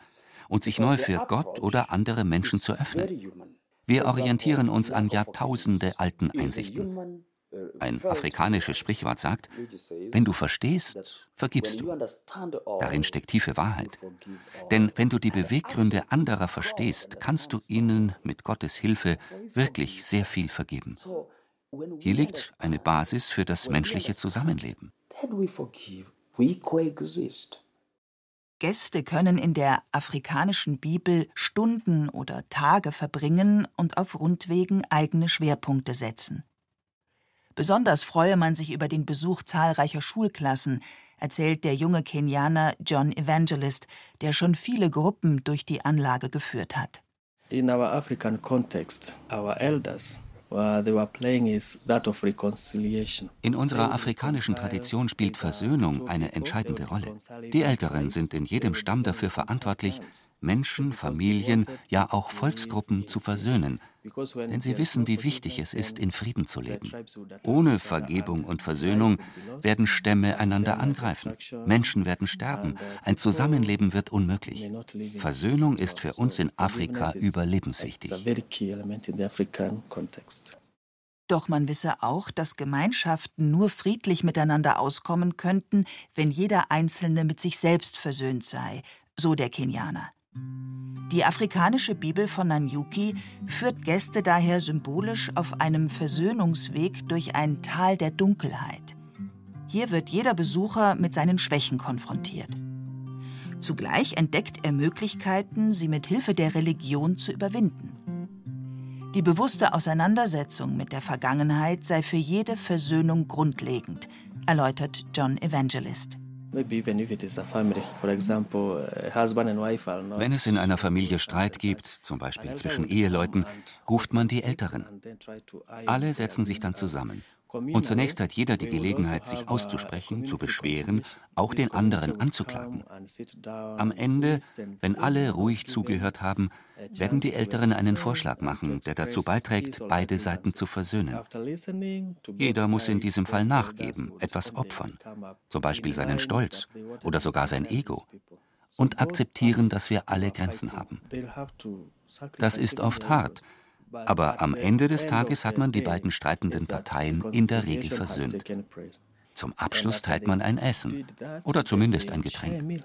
und sich neu für Gott oder andere Menschen zu öffnen. Wir orientieren uns an Jahrtausende alten Einsichten. Ein afrikanisches Sprichwort sagt, wenn du verstehst, vergibst du. Darin steckt tiefe Wahrheit. Denn wenn du die Beweggründe anderer verstehst, kannst du ihnen mit Gottes Hilfe wirklich sehr viel vergeben. Hier liegt eine Basis für das menschliche Zusammenleben. Gäste können in der afrikanischen Bibel Stunden oder Tage verbringen und auf Rundwegen eigene Schwerpunkte setzen. Besonders freue man sich über den Besuch zahlreicher Schulklassen, erzählt der junge Kenianer John Evangelist, der schon viele Gruppen durch die Anlage geführt hat. In our African context, our elders in unserer afrikanischen Tradition spielt Versöhnung eine entscheidende Rolle. Die Älteren sind in jedem Stamm dafür verantwortlich, Menschen, Familien, ja auch Volksgruppen zu versöhnen, denn sie wissen, wie wichtig es ist, in Frieden zu leben. Ohne Vergebung und Versöhnung werden Stämme einander angreifen, Menschen werden sterben, ein Zusammenleben wird unmöglich. Versöhnung ist für uns in Afrika überlebenswichtig. Doch man wisse auch, dass Gemeinschaften nur friedlich miteinander auskommen könnten, wenn jeder Einzelne mit sich selbst versöhnt sei, so der Kenianer. Die afrikanische Bibel von Nanyuki führt Gäste daher symbolisch auf einem Versöhnungsweg durch ein Tal der Dunkelheit. Hier wird jeder Besucher mit seinen Schwächen konfrontiert. Zugleich entdeckt er Möglichkeiten, sie mit Hilfe der Religion zu überwinden. Die bewusste Auseinandersetzung mit der Vergangenheit sei für jede Versöhnung grundlegend, erläutert John Evangelist. Wenn es in einer Familie Streit gibt, zum Beispiel zwischen Eheleuten, ruft man die Älteren. Alle setzen sich dann zusammen. Und zunächst hat jeder die Gelegenheit, sich auszusprechen, zu beschweren, auch den anderen anzuklagen. Am Ende, wenn alle ruhig zugehört haben, werden die Älteren einen Vorschlag machen, der dazu beiträgt, beide Seiten zu versöhnen. Jeder muss in diesem Fall nachgeben, etwas opfern, zum Beispiel seinen Stolz oder sogar sein Ego, und akzeptieren, dass wir alle Grenzen haben. Das ist oft hart, aber am Ende des Tages hat man die beiden streitenden Parteien in der Regel versöhnt. Zum Abschluss teilt man ein Essen oder zumindest ein Getränk.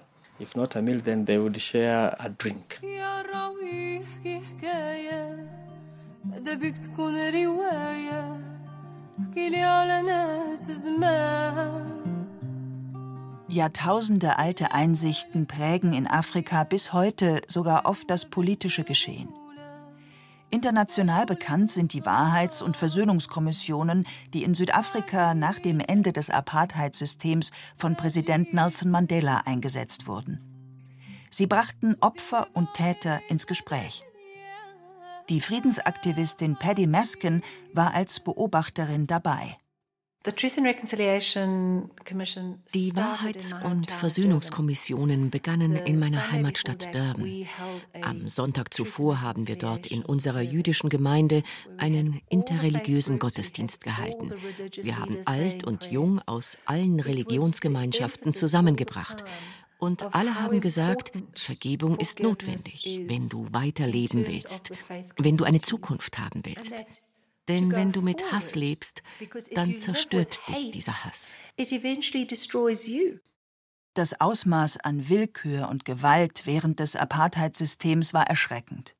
Jahrtausende alte Einsichten prägen in Afrika bis heute sogar oft das politische Geschehen. International bekannt sind die Wahrheits- und Versöhnungskommissionen, die in Südafrika nach dem Ende des Apartheidsystems von Präsident Nelson Mandela eingesetzt wurden. Sie brachten Opfer und Täter ins Gespräch. Die Friedensaktivistin Paddy Maskin war als Beobachterin dabei. Die Wahrheits- und Versöhnungskommissionen begannen in meiner Heimatstadt Durban. Am Sonntag zuvor haben wir dort in unserer jüdischen Gemeinde einen interreligiösen Gottesdienst gehalten. Wir haben alt und jung aus allen Religionsgemeinschaften zusammengebracht. Und alle haben gesagt, Vergebung ist notwendig, wenn du weiterleben willst, wenn du eine Zukunft haben willst. Denn wenn du mit Hass lebst, dann zerstört dich dieser Hass. Das Ausmaß an Willkür und Gewalt während des Apartheidsystems war erschreckend.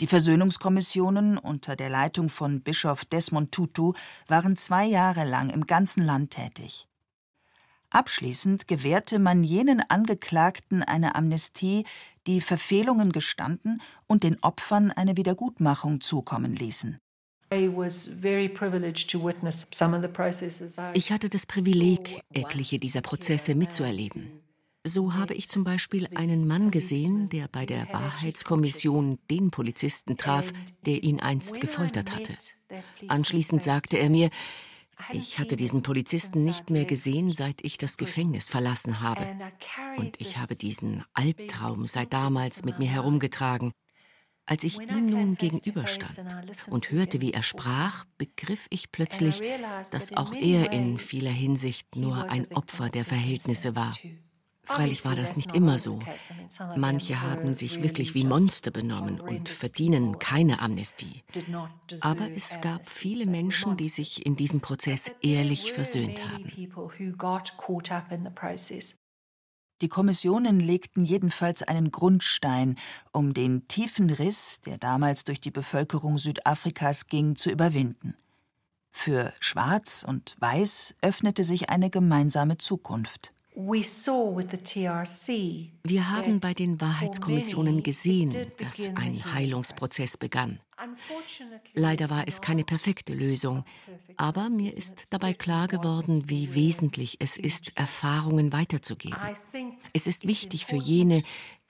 Die Versöhnungskommissionen unter der Leitung von Bischof Desmond Tutu waren zwei Jahre lang im ganzen Land tätig. Abschließend gewährte man jenen Angeklagten eine Amnestie, die Verfehlungen gestanden und den Opfern eine Wiedergutmachung zukommen ließen. Ich hatte das Privileg, etliche dieser Prozesse mitzuerleben. So habe ich zum Beispiel einen Mann gesehen, der bei der Wahrheitskommission den Polizisten traf, der ihn einst gefoltert hatte. Anschließend sagte er mir, ich hatte diesen Polizisten nicht mehr gesehen, seit ich das Gefängnis verlassen habe. Und ich habe diesen Albtraum seit damals mit mir herumgetragen. Als ich ihm nun gegenüberstand und hörte, wie er sprach, begriff ich plötzlich, dass auch er in vieler Hinsicht nur ein Opfer der Verhältnisse war. Freilich war das nicht immer so. Manche haben sich wirklich wie Monster benommen und verdienen keine Amnestie. Aber es gab viele Menschen, die sich in diesem Prozess ehrlich versöhnt haben. Die Kommissionen legten jedenfalls einen Grundstein, um den tiefen Riss, der damals durch die Bevölkerung Südafrikas ging, zu überwinden. Für Schwarz und Weiß öffnete sich eine gemeinsame Zukunft. Wir haben bei den Wahrheitskommissionen gesehen, dass ein Heilungsprozess begann. Leider war es keine perfekte Lösung, aber mir ist dabei klar geworden, wie wesentlich es ist, Erfahrungen weiterzugeben. Es ist wichtig für jene,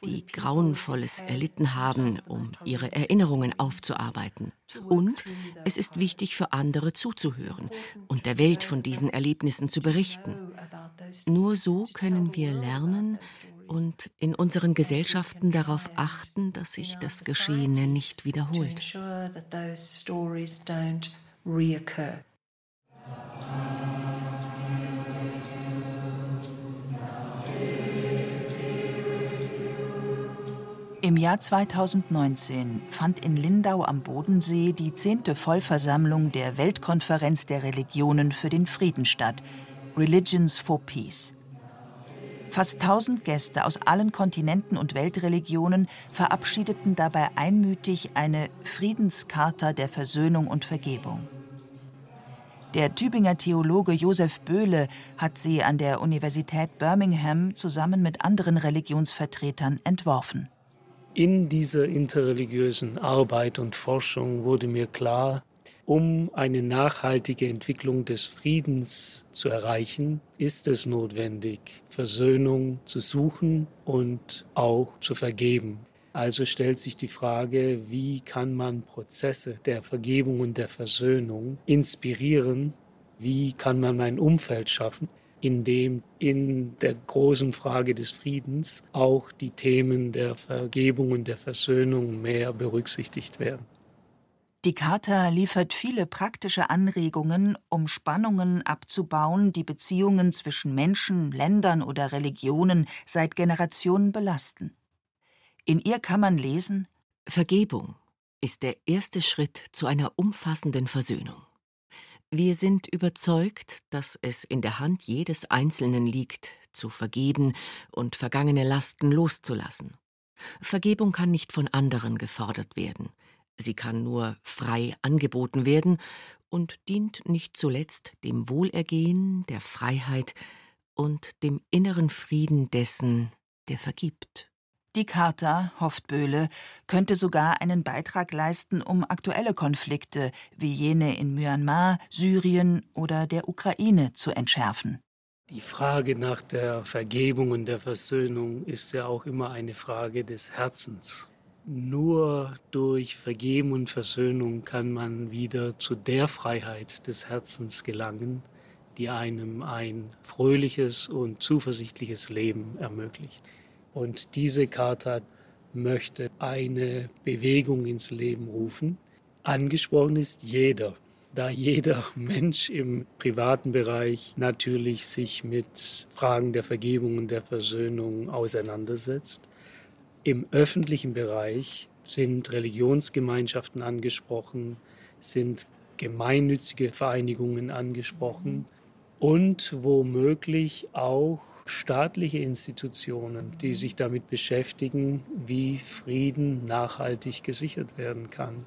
die Grauenvolles erlitten haben, um ihre Erinnerungen aufzuarbeiten. Und es ist wichtig für andere zuzuhören und der Welt von diesen Erlebnissen zu berichten. Nur so können wir lernen und in unseren Gesellschaften darauf achten, dass sich das Geschehene nicht wiederholt. Im Jahr 2019 fand in Lindau am Bodensee die zehnte Vollversammlung der Weltkonferenz der Religionen für den Frieden statt, Religions for Peace. Fast tausend Gäste aus allen Kontinenten und Weltreligionen verabschiedeten dabei einmütig eine Friedenscharta der Versöhnung und Vergebung. Der Tübinger Theologe Josef Böhle hat sie an der Universität Birmingham zusammen mit anderen Religionsvertretern entworfen. In dieser interreligiösen Arbeit und Forschung wurde mir klar, um eine nachhaltige Entwicklung des Friedens zu erreichen, ist es notwendig, Versöhnung zu suchen und auch zu vergeben. Also stellt sich die Frage, wie kann man Prozesse der Vergebung und der Versöhnung inspirieren? Wie kann man ein Umfeld schaffen, in dem in der großen Frage des Friedens auch die Themen der Vergebung und der Versöhnung mehr berücksichtigt werden. Die Charta liefert viele praktische Anregungen, um Spannungen abzubauen, die Beziehungen zwischen Menschen, Ländern oder Religionen seit Generationen belasten. In ihr kann man lesen Vergebung ist der erste Schritt zu einer umfassenden Versöhnung. Wir sind überzeugt, dass es in der Hand jedes Einzelnen liegt, zu vergeben und vergangene Lasten loszulassen. Vergebung kann nicht von anderen gefordert werden. Sie kann nur frei angeboten werden und dient nicht zuletzt dem Wohlergehen, der Freiheit und dem inneren Frieden dessen, der vergibt. Die Charta, hofft Böhle, könnte sogar einen Beitrag leisten, um aktuelle Konflikte wie jene in Myanmar, Syrien oder der Ukraine zu entschärfen. Die Frage nach der Vergebung und der Versöhnung ist ja auch immer eine Frage des Herzens. Nur durch Vergeben und Versöhnung kann man wieder zu der Freiheit des Herzens gelangen, die einem ein fröhliches und zuversichtliches Leben ermöglicht. Und diese Charta möchte eine Bewegung ins Leben rufen. Angesprochen ist jeder, da jeder Mensch im privaten Bereich natürlich sich mit Fragen der Vergebung und der Versöhnung auseinandersetzt. Im öffentlichen Bereich sind Religionsgemeinschaften angesprochen, sind gemeinnützige Vereinigungen angesprochen und womöglich auch staatliche Institutionen, die sich damit beschäftigen, wie Frieden nachhaltig gesichert werden kann.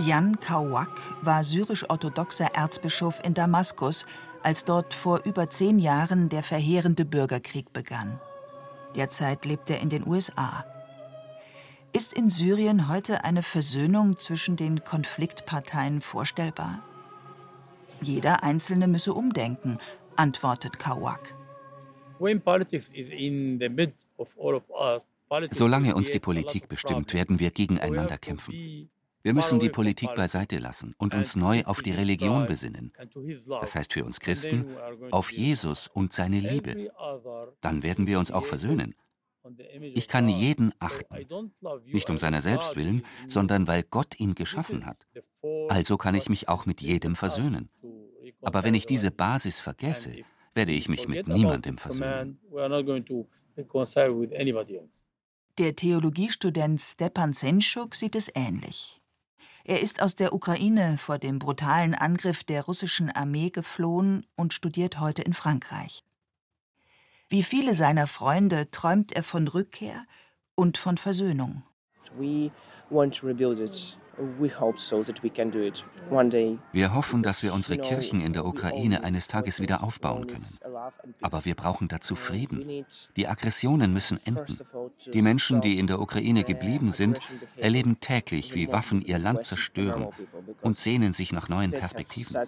Jan Kawak war syrisch-orthodoxer Erzbischof in Damaskus, als dort vor über zehn Jahren der verheerende Bürgerkrieg begann. Derzeit lebt er in den USA. Ist in Syrien heute eine Versöhnung zwischen den Konfliktparteien vorstellbar? Jeder Einzelne müsse umdenken, antwortet Kawak. Solange uns die Politik bestimmt, werden wir gegeneinander kämpfen. Wir müssen die Politik beiseite lassen und uns neu auf die Religion besinnen. Das heißt für uns Christen auf Jesus und seine Liebe. Dann werden wir uns auch versöhnen. Ich kann jeden achten, nicht um seiner selbst willen, sondern weil Gott ihn geschaffen hat. Also kann ich mich auch mit jedem versöhnen. Aber wenn ich diese Basis vergesse, werde ich mich mit niemandem versöhnen. Der Theologiestudent Stepan Senschuk sieht es ähnlich. Er ist aus der Ukraine vor dem brutalen Angriff der russischen Armee geflohen und studiert heute in Frankreich. Wie viele seiner Freunde träumt er von Rückkehr und von Versöhnung. Wir hoffen, dass wir unsere Kirchen in der Ukraine eines Tages wieder aufbauen können. Aber wir brauchen dazu Frieden. Die Aggressionen müssen enden. Die Menschen, die in der Ukraine geblieben sind, erleben täglich, wie Waffen ihr Land zerstören und sehnen sich nach neuen Perspektiven.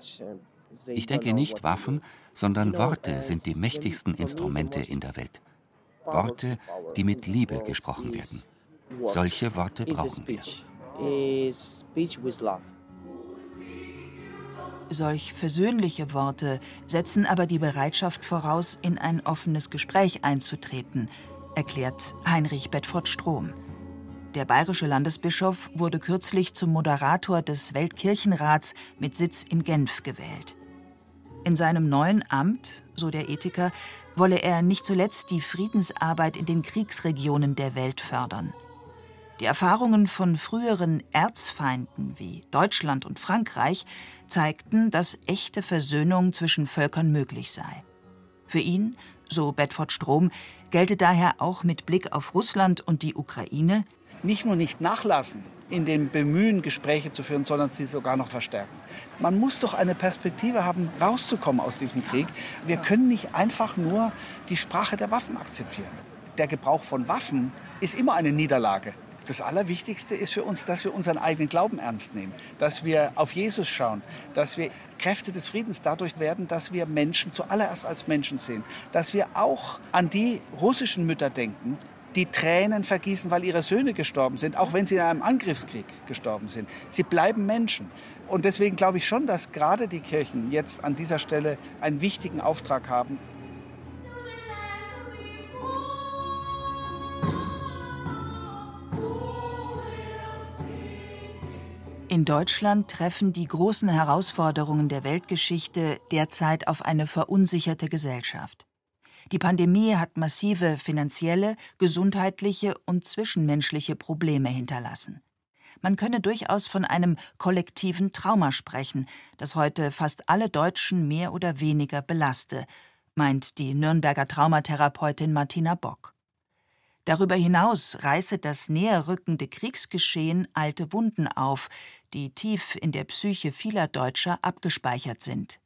Ich denke nicht Waffen, sondern Worte sind die mächtigsten Instrumente in der Welt. Worte, die mit Liebe gesprochen werden. Solche Worte brauchen wir. Solch versöhnliche Worte setzen aber die Bereitschaft voraus, in ein offenes Gespräch einzutreten, erklärt Heinrich Bedford Strom. Der bayerische Landesbischof wurde kürzlich zum Moderator des Weltkirchenrats mit Sitz in Genf gewählt. In seinem neuen Amt, so der Ethiker, wolle er nicht zuletzt die Friedensarbeit in den Kriegsregionen der Welt fördern. Die Erfahrungen von früheren Erzfeinden wie Deutschland und Frankreich zeigten, dass echte Versöhnung zwischen Völkern möglich sei. Für ihn, so Bedford Strom, gelte daher auch mit Blick auf Russland und die Ukraine nicht nur nicht nachlassen in dem Bemühen, Gespräche zu führen, sondern sie sogar noch verstärken. Man muss doch eine Perspektive haben, rauszukommen aus diesem Krieg. Wir können nicht einfach nur die Sprache der Waffen akzeptieren. Der Gebrauch von Waffen ist immer eine Niederlage das Allerwichtigste ist für uns, dass wir unseren eigenen Glauben ernst nehmen, dass wir auf Jesus schauen, dass wir Kräfte des Friedens dadurch werden, dass wir Menschen zuallererst als Menschen sehen, dass wir auch an die russischen Mütter denken, die Tränen vergießen, weil ihre Söhne gestorben sind, auch wenn sie in einem Angriffskrieg gestorben sind. Sie bleiben Menschen. Und deswegen glaube ich schon, dass gerade die Kirchen jetzt an dieser Stelle einen wichtigen Auftrag haben, In Deutschland treffen die großen Herausforderungen der Weltgeschichte derzeit auf eine verunsicherte Gesellschaft. Die Pandemie hat massive finanzielle, gesundheitliche und zwischenmenschliche Probleme hinterlassen. Man könne durchaus von einem kollektiven Trauma sprechen, das heute fast alle Deutschen mehr oder weniger belaste, meint die Nürnberger Traumatherapeutin Martina Bock. Darüber hinaus reiße das näherrückende Kriegsgeschehen alte Wunden auf, die tief in der Psyche vieler Deutscher abgespeichert sind.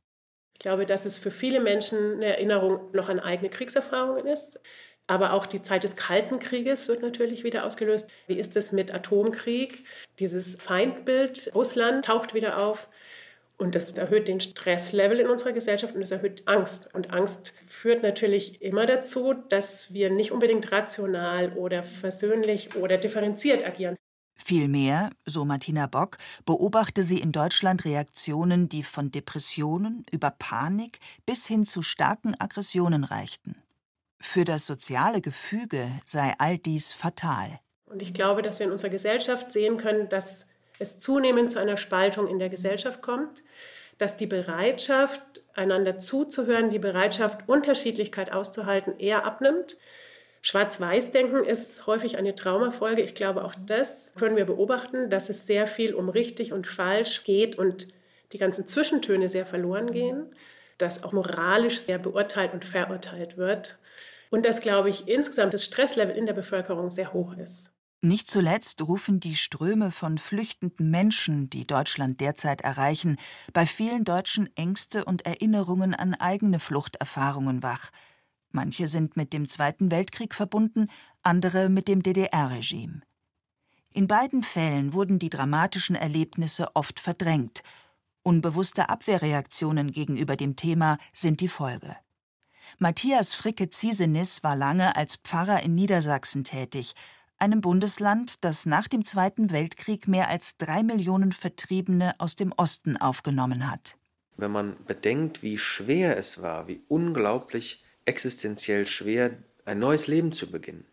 Ich glaube, dass es für viele Menschen eine Erinnerung noch an eigene Kriegserfahrungen ist. Aber auch die Zeit des Kalten Krieges wird natürlich wieder ausgelöst. Wie ist es mit Atomkrieg? Dieses Feindbild Russland taucht wieder auf. Und das erhöht den Stresslevel in unserer Gesellschaft und es erhöht Angst. Und Angst führt natürlich immer dazu, dass wir nicht unbedingt rational oder versöhnlich oder differenziert agieren. Vielmehr, so Martina Bock, beobachte sie in Deutschland Reaktionen, die von Depressionen über Panik bis hin zu starken Aggressionen reichten. Für das soziale Gefüge sei all dies fatal. Und ich glaube, dass wir in unserer Gesellschaft sehen können, dass es zunehmend zu einer Spaltung in der Gesellschaft kommt, dass die Bereitschaft, einander zuzuhören, die Bereitschaft, Unterschiedlichkeit auszuhalten, eher abnimmt. Schwarz-Weiß-Denken ist häufig eine Traumafolge. Ich glaube, auch das können wir beobachten, dass es sehr viel um richtig und falsch geht und die ganzen Zwischentöne sehr verloren gehen, dass auch moralisch sehr beurteilt und verurteilt wird und dass, glaube ich, insgesamt das Stresslevel in der Bevölkerung sehr hoch ist. Nicht zuletzt rufen die Ströme von flüchtenden Menschen, die Deutschland derzeit erreichen, bei vielen Deutschen Ängste und Erinnerungen an eigene Fluchterfahrungen wach. Manche sind mit dem Zweiten Weltkrieg verbunden, andere mit dem DDR-Regime. In beiden Fällen wurden die dramatischen Erlebnisse oft verdrängt. Unbewusste Abwehrreaktionen gegenüber dem Thema sind die Folge. Matthias Fricke Ziesenis war lange als Pfarrer in Niedersachsen tätig, einem Bundesland, das nach dem Zweiten Weltkrieg mehr als drei Millionen Vertriebene aus dem Osten aufgenommen hat. Wenn man bedenkt, wie schwer es war, wie unglaublich existenziell schwer, ein neues Leben zu beginnen,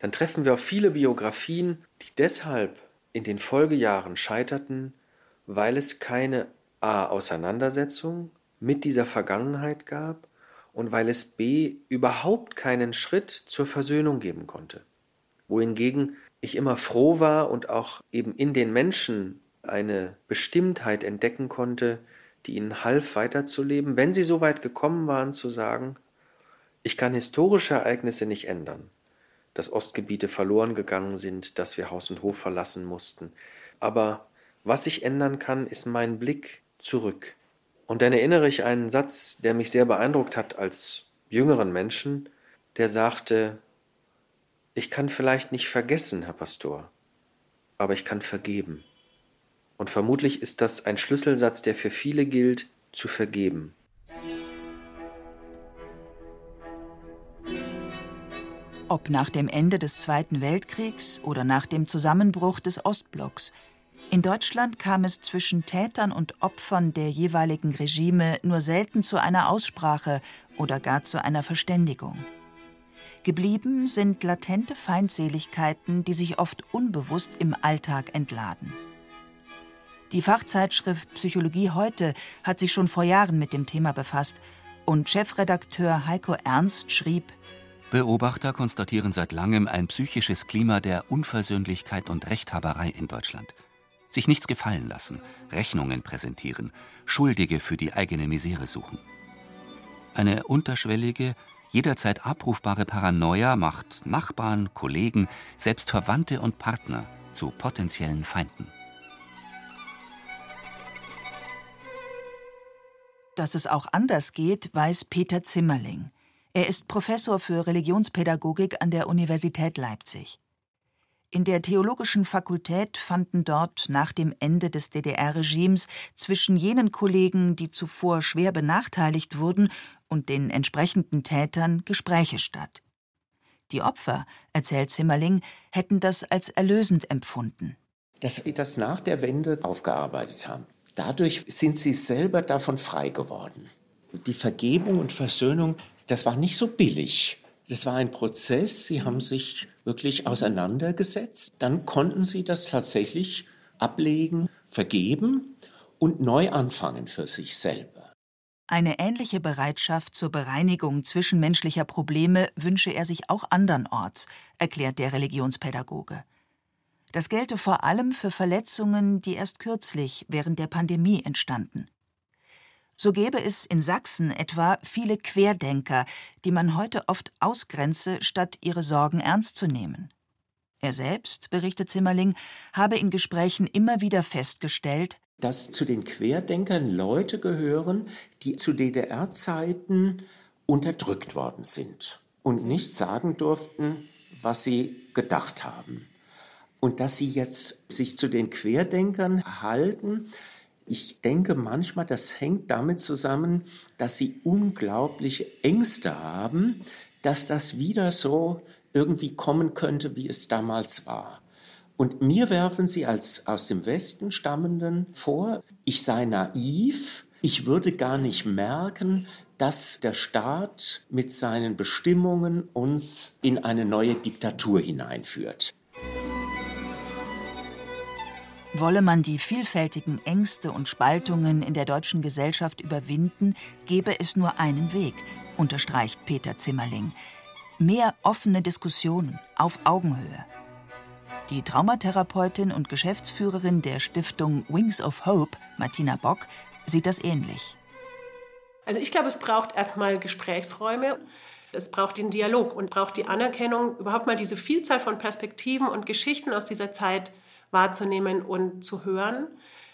dann treffen wir auf viele Biografien, die deshalb in den Folgejahren scheiterten, weil es keine a. Auseinandersetzung mit dieser Vergangenheit gab und weil es b. überhaupt keinen Schritt zur Versöhnung geben konnte. Wohingegen ich immer froh war und auch eben in den Menschen eine Bestimmtheit entdecken konnte, die ihnen half weiterzuleben, wenn sie so weit gekommen waren zu sagen, ich kann historische Ereignisse nicht ändern, dass Ostgebiete verloren gegangen sind, dass wir Haus und Hof verlassen mussten, aber was ich ändern kann, ist mein Blick zurück. Und dann erinnere ich einen Satz, der mich sehr beeindruckt hat als jüngeren Menschen, der sagte, ich kann vielleicht nicht vergessen, Herr Pastor, aber ich kann vergeben. Und vermutlich ist das ein Schlüsselsatz, der für viele gilt, zu vergeben. Ob nach dem Ende des Zweiten Weltkriegs oder nach dem Zusammenbruch des Ostblocks, in Deutschland kam es zwischen Tätern und Opfern der jeweiligen Regime nur selten zu einer Aussprache oder gar zu einer Verständigung. Geblieben sind latente Feindseligkeiten, die sich oft unbewusst im Alltag entladen. Die Fachzeitschrift Psychologie heute hat sich schon vor Jahren mit dem Thema befasst und Chefredakteur Heiko Ernst schrieb Beobachter konstatieren seit langem ein psychisches Klima der Unversöhnlichkeit und Rechthaberei in Deutschland. Sich nichts gefallen lassen, Rechnungen präsentieren, Schuldige für die eigene Misere suchen. Eine unterschwellige, jederzeit abrufbare Paranoia macht Nachbarn, Kollegen, selbst Verwandte und Partner zu potenziellen Feinden. Dass es auch anders geht, weiß Peter Zimmerling. Er ist Professor für Religionspädagogik an der Universität Leipzig. In der Theologischen Fakultät fanden dort nach dem Ende des DDR-Regimes zwischen jenen Kollegen, die zuvor schwer benachteiligt wurden, und den entsprechenden Tätern Gespräche statt. Die Opfer, erzählt Zimmerling, hätten das als erlösend empfunden. Dass sie das nach der Wende aufgearbeitet haben. Dadurch sind sie selber davon frei geworden. Die Vergebung und Versöhnung, das war nicht so billig. Das war ein Prozess. Sie haben sich wirklich auseinandergesetzt. Dann konnten sie das tatsächlich ablegen, vergeben und neu anfangen für sich selber. Eine ähnliche Bereitschaft zur Bereinigung zwischenmenschlicher Probleme wünsche er sich auch andernorts, erklärt der Religionspädagoge. Das gelte vor allem für Verletzungen, die erst kürzlich während der Pandemie entstanden. So gäbe es in Sachsen etwa viele Querdenker, die man heute oft ausgrenze, statt ihre Sorgen ernst zu nehmen. Er selbst, berichtet Zimmerling, habe in Gesprächen immer wieder festgestellt, dass zu den Querdenkern Leute gehören, die zu DDR-Zeiten unterdrückt worden sind und nicht sagen durften, was sie gedacht haben. Und dass sie jetzt sich zu den Querdenkern halten, ich denke manchmal, das hängt damit zusammen, dass sie unglaubliche Ängste haben, dass das wieder so irgendwie kommen könnte, wie es damals war. Und mir werfen sie als aus dem Westen stammenden vor, ich sei naiv, ich würde gar nicht merken, dass der Staat mit seinen Bestimmungen uns in eine neue Diktatur hineinführt. Wolle man die vielfältigen Ängste und Spaltungen in der deutschen Gesellschaft überwinden, gebe es nur einen Weg, unterstreicht Peter Zimmerling. Mehr offene Diskussionen auf Augenhöhe. Die Traumatherapeutin und Geschäftsführerin der Stiftung Wings of Hope, Martina Bock, sieht das ähnlich. Also ich glaube, es braucht erstmal Gesprächsräume. Es braucht den Dialog und braucht die Anerkennung, überhaupt mal diese Vielzahl von Perspektiven und Geschichten aus dieser Zeit wahrzunehmen und zu hören.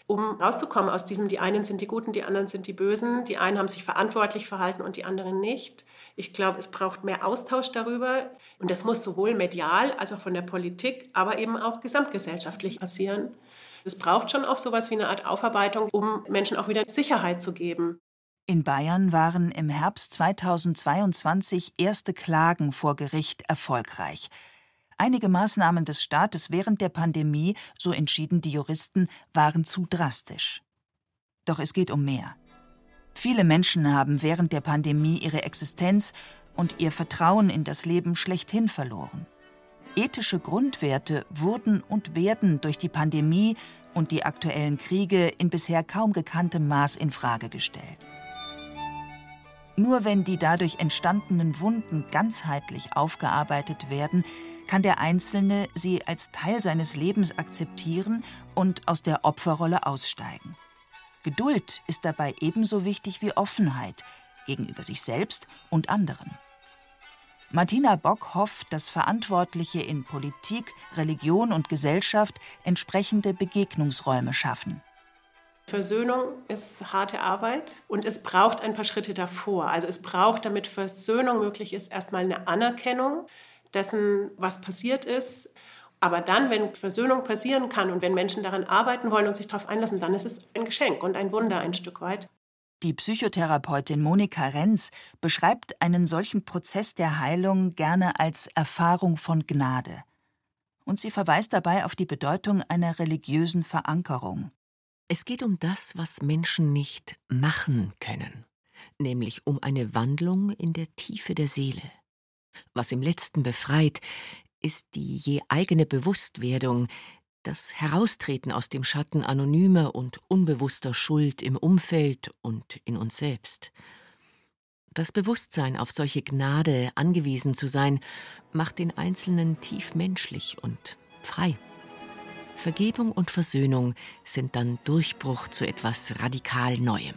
um rauszukommen aus diesem, die einen sind die Guten, die anderen sind die Bösen, die einen haben sich verantwortlich verhalten und die anderen nicht. Ich glaube, es braucht mehr Austausch darüber und das muss sowohl medial als auch von der Politik, aber eben auch gesamtgesellschaftlich passieren. Es braucht schon auch sowas wie eine Art Aufarbeitung, um Menschen auch wieder Sicherheit zu geben. In Bayern waren im Herbst 2022 erste Klagen vor Gericht erfolgreich. Einige Maßnahmen des Staates während der Pandemie, so entschieden die Juristen, waren zu drastisch. Doch es geht um mehr. Viele Menschen haben während der Pandemie ihre Existenz und ihr Vertrauen in das Leben schlechthin verloren. Ethische Grundwerte wurden und werden durch die Pandemie und die aktuellen Kriege in bisher kaum gekanntem Maß in Frage gestellt. Nur wenn die dadurch entstandenen Wunden ganzheitlich aufgearbeitet werden, kann der Einzelne sie als Teil seines Lebens akzeptieren und aus der Opferrolle aussteigen. Geduld ist dabei ebenso wichtig wie Offenheit gegenüber sich selbst und anderen. Martina Bock hofft, dass Verantwortliche in Politik, Religion und Gesellschaft entsprechende Begegnungsräume schaffen. Versöhnung ist harte Arbeit und es braucht ein paar Schritte davor. Also es braucht, damit Versöhnung möglich ist, erstmal eine Anerkennung dessen, was passiert ist. Aber dann, wenn Versöhnung passieren kann und wenn Menschen daran arbeiten wollen und sich darauf einlassen, dann ist es ein Geschenk und ein Wunder ein Stück weit. Die Psychotherapeutin Monika Renz beschreibt einen solchen Prozess der Heilung gerne als Erfahrung von Gnade. Und sie verweist dabei auf die Bedeutung einer religiösen Verankerung. Es geht um das, was Menschen nicht machen können, nämlich um eine Wandlung in der Tiefe der Seele. Was im letzten befreit, ist die je eigene Bewusstwerdung, das Heraustreten aus dem Schatten anonymer und unbewusster Schuld im Umfeld und in uns selbst. Das Bewusstsein, auf solche Gnade angewiesen zu sein, macht den Einzelnen tief menschlich und frei. Vergebung und Versöhnung sind dann Durchbruch zu etwas radikal Neuem.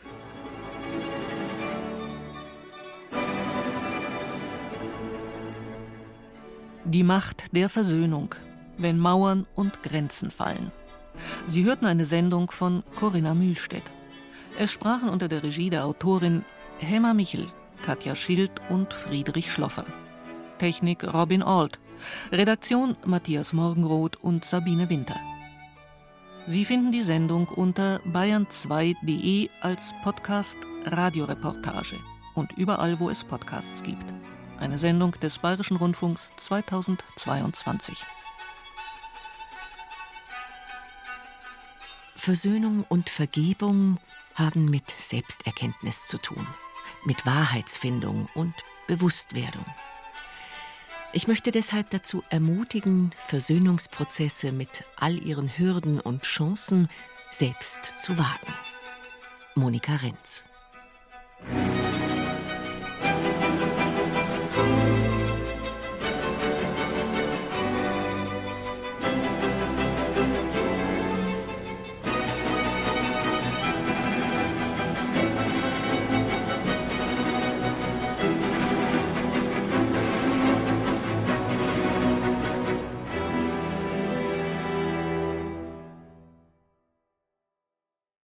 Die Macht der Versöhnung, wenn Mauern und Grenzen fallen. Sie hörten eine Sendung von Corinna Mühlstedt. Es sprachen unter der Regie der Autorin Hemmer Michel, Katja Schild und Friedrich Schloffer. Technik Robin Alt. Redaktion Matthias Morgenroth und Sabine Winter. Sie finden die Sendung unter bayern2.de als Podcast Radioreportage und überall, wo es Podcasts gibt eine Sendung des Bayerischen Rundfunks 2022. Versöhnung und Vergebung haben mit Selbsterkenntnis zu tun, mit Wahrheitsfindung und Bewusstwerdung. Ich möchte deshalb dazu ermutigen, Versöhnungsprozesse mit all ihren Hürden und Chancen selbst zu wagen. Monika Renz